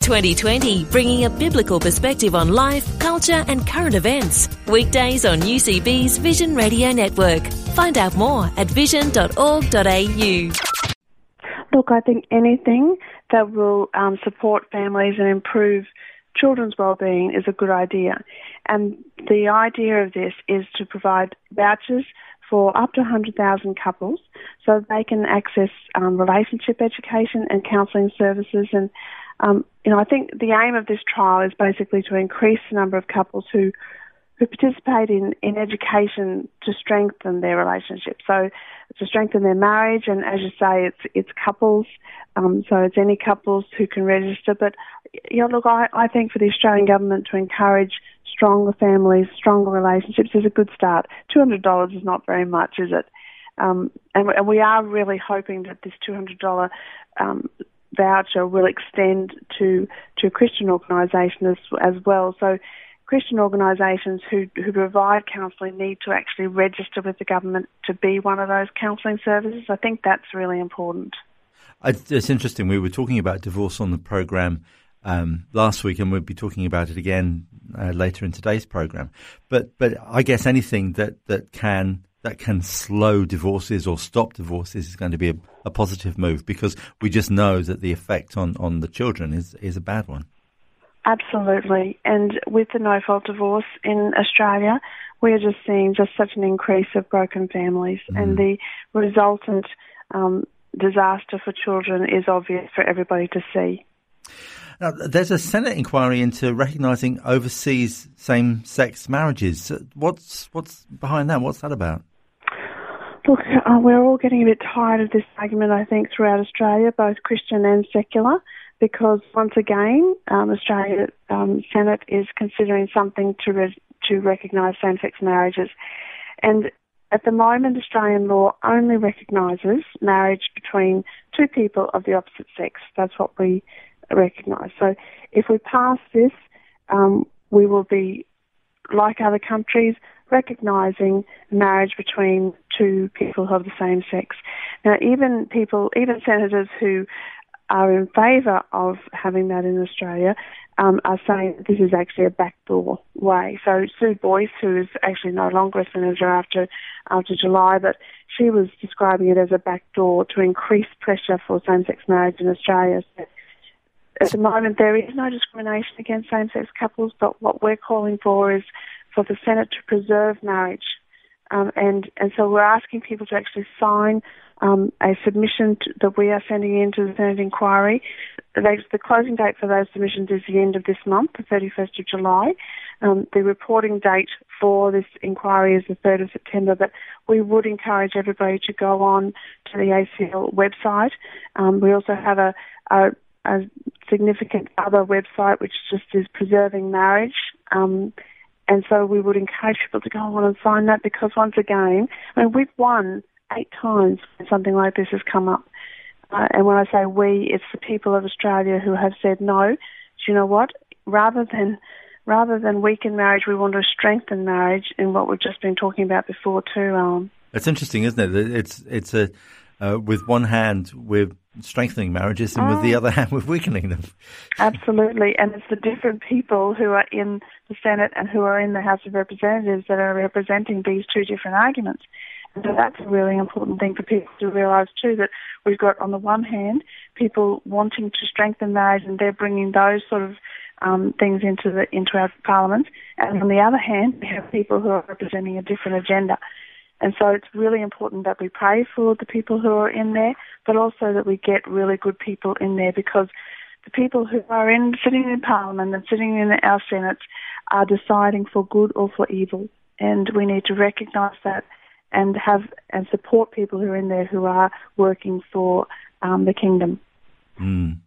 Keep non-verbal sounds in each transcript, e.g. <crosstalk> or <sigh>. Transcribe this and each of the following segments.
2020, bringing a biblical perspective on life, culture, and current events. Weekdays on UCB's Vision Radio Network. Find out more at vision.org.au. Look, I think anything that will um, support families and improve children's well-being is a good idea. And the idea of this is to provide vouchers for up to 100,000 couples so they can access um, relationship education and counselling services and um, you know, I think the aim of this trial is basically to increase the number of couples who who participate in, in education to strengthen their relationship. So to strengthen their marriage, and as you say, it's it's couples. Um, so it's any couples who can register. But you know, look, I, I think for the Australian government to encourage stronger families, stronger relationships is a good start. Two hundred dollars is not very much, is it? Um, and, we are really hoping that this two hundred dollar um, voucher will extend to to Christian organisations as as well. So. Christian organisations who, who provide counselling need to actually register with the government to be one of those counselling services. I think that's really important. It's interesting. We were talking about divorce on the program um, last week, and we'll be talking about it again uh, later in today's program. But but I guess anything that, that can that can slow divorces or stop divorces is going to be a, a, positive move because we just know that the effect on, on the children is, is a bad one. Absolutely. And with the no fault divorce in Australia, we're just seeing just such an increase of broken families mm. and the resultant um, disaster for children is obvious for everybody to see. Now, there's a Senate inquiry into recognising overseas same-sex marriages. What's what's behind that? What's that about? Look, uh, we're all getting a bit tired of this argument, I think, throughout Australia, both Christian and secular, because once again, um, Australia um, Senate is considering something to re- to recognise same-sex marriages, and at the moment, Australian law only recognises marriage between two people of the opposite sex. That's what we recognise. So, if we pass this, um, we will be like other countries recognising marriage between two people of the same sex. Now, even people, even senators who are in favour of having that in Australia um, are saying this is actually a backdoor way. So Sue Boyce, who is actually no longer a senator after after July, but she was describing it as a backdoor to increase pressure for same-sex marriage in Australia. So at the moment, there is no discrimination against same-sex couples, but what we're calling for is for the Senate to preserve marriage. Um, and, and so we're asking people to actually sign um, a submission to, that we are sending in to the Senate inquiry. The, the closing date for those submissions is the end of this month, the 31st of July. Um, the reporting date for this inquiry is the 3rd of September, but we would encourage everybody to go on to the ACL website. Um, we also have a, a, a, significant other website which just is preserving marriage. And so we would encourage people to go on and sign that because once again, I mean, we've won eight times when something like this has come up. Uh, and when I say we, it's the people of Australia who have said no. Do you know what? Rather than rather than weaken marriage, we want to strengthen marriage in what we've just been talking about before too. Um, it's interesting, isn't it? It's it's a uh, with one hand we're strengthening marriages, and with the mm. other hand we're weakening them. <laughs> Absolutely, and it's the different people who are in the Senate and who are in the House of Representatives that are representing these two different arguments. And so that's a really important thing for people to realise too that we've got on the one hand people wanting to strengthen marriage and they're bringing those sort of um, things into the into our parliament, and on the other hand we have people who are representing a different agenda. And so it's really important that we pray for the people who are in there, but also that we get really good people in there because the people who are in sitting in Parliament and sitting in our Senates are deciding for good or for evil. And we need to recognise that and have and support people who are in there who are working for um, the kingdom. Mm.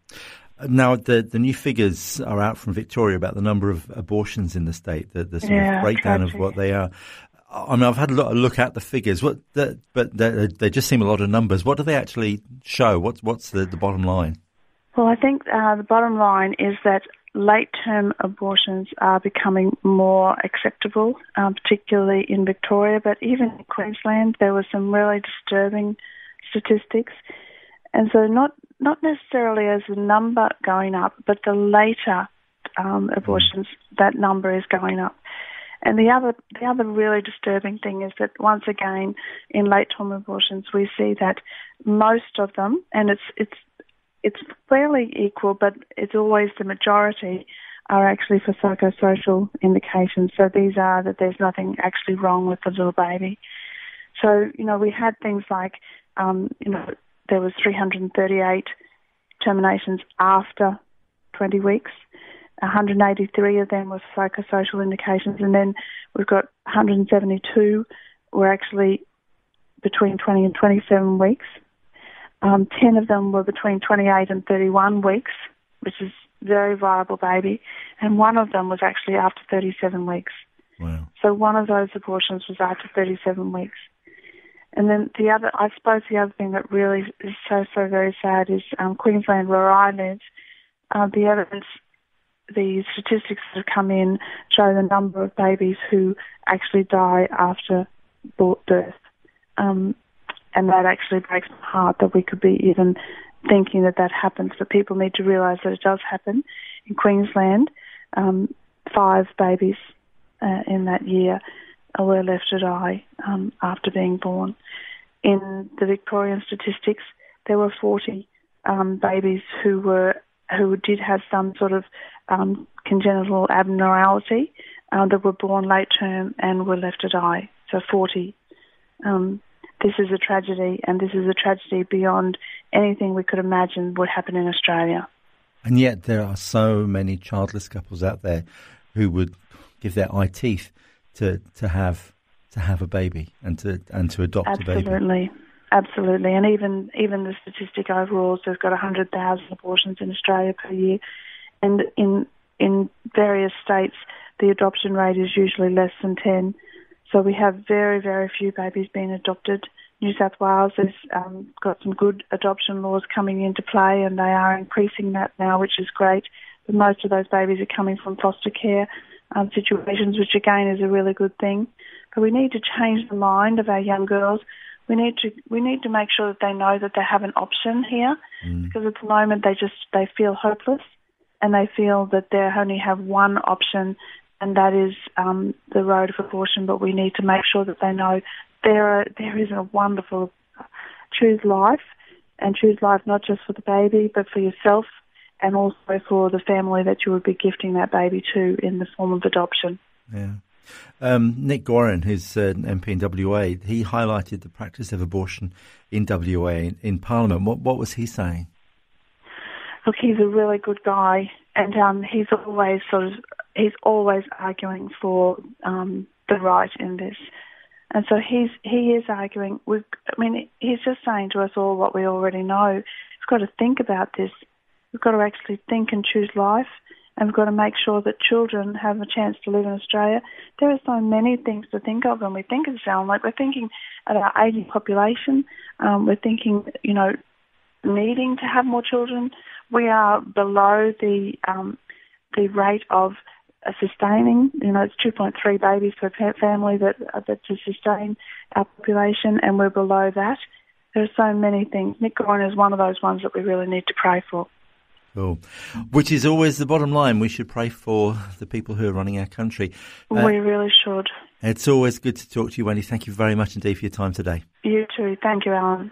Now, the, the new figures are out from Victoria about the number of abortions in the state, the, the sort Yeah, of breakdown tragic. of what they are. I mean, I've had a look, at the figures, what the, but they, they just seem a lot of numbers. What do they actually show? What's what's the, the bottom line? Well, I think uh, the bottom line is that late term abortions are becoming more acceptable, um, particularly in Victoria, but even in Queensland, there were some really disturbing statistics. And so, not, not necessarily as a number going up, but the later um, abortions, that number is going up. And the other, the other really disturbing thing is that once again, in late term abortions, we see that most of them, and it's it's it's fairly equal, but it's always the majority are actually for psychosocial indications. So these are that there's nothing actually wrong with the little baby. So you know we had things like um, you know there was 338 terminations after 20 weeks. 183 of them were psychosocial indications, and then we've got 172 were actually between 20 and 27 weeks. Um, 10 of them were between 28 and 31 weeks, which is very viable baby, and one of them was actually after 37 weeks. Wow. So one of those abortions was after 37 weeks. And then the other, I suppose the other thing that really is so, so very sad is um, Queensland, where I live, uh, the evidence, the statistics that have come in show the number of babies who actually die after birth. Um, and that actually breaks my heart that we could be even thinking that that happens. But people need to realise that it does happen. In Queensland, um, five babies uh, in that year were left to die um, after being born. In the Victorian statistics, there were 40 um, babies who were who did have some sort of um, congenital abnormality uh, that were born late term and were left to die. So 40. Um, this is a tragedy, and this is a tragedy beyond anything we could imagine would happen in Australia. And yet, there are so many childless couples out there who would give their eye teeth to, to have to have a baby and to and to adopt a baby. Absolutely, absolutely, and even even the statistic overall, so we've got 100,000 abortions in Australia per year, and in in various states, the adoption rate is usually less than 10. So we have very very few babies being adopted. New South Wales has um, got some good adoption laws coming into play, and they are increasing that now, which is great. But most of those babies are coming from foster care um, situations, which again is a really good thing. But we need to change the mind of our young girls. We need to we need to make sure that they know that they have an option here, because at the moment they just they feel hopeless, and they feel that they only have one option, and that is um, the road of abortion. But we need to make sure that they know there are, there is a wonderful choose life, and choose life not just for the baby, but for yourself, and also for the family that you would be gifting that baby to in the form of adoption. Yeah. Um, Nick Goiran, who's uh, an MP in WA, he highlighted the practice of abortion in WA in, in Parliament. What, what was he saying? Look, he's a really good guy, and um, he's always sort of he's always arguing for um, the right in this. And so he's he is arguing. We, I mean, he's just saying to us all what we already know. We've got to think about this. We've got to actually think and choose life, and we've got to make sure that children have a chance to live in Australia. There are so many things to think of when we think of Australia. Like we're thinking of our aging population. Um, we're thinking, you know, needing to have more children. We are below the um, the rate of uh, sustaining. You know, it's 2.3 babies per family that uh, that to sustain our population, and we're below that. There are so many things. Nick is one of those ones that we really need to pray for. Cool. Which is always the bottom line. We should pray for the people who are running our country. Uh, we really should. it's always good to talk to you, Wendy. Thank you very much indeed for your time today. You too. Thank you, Alan.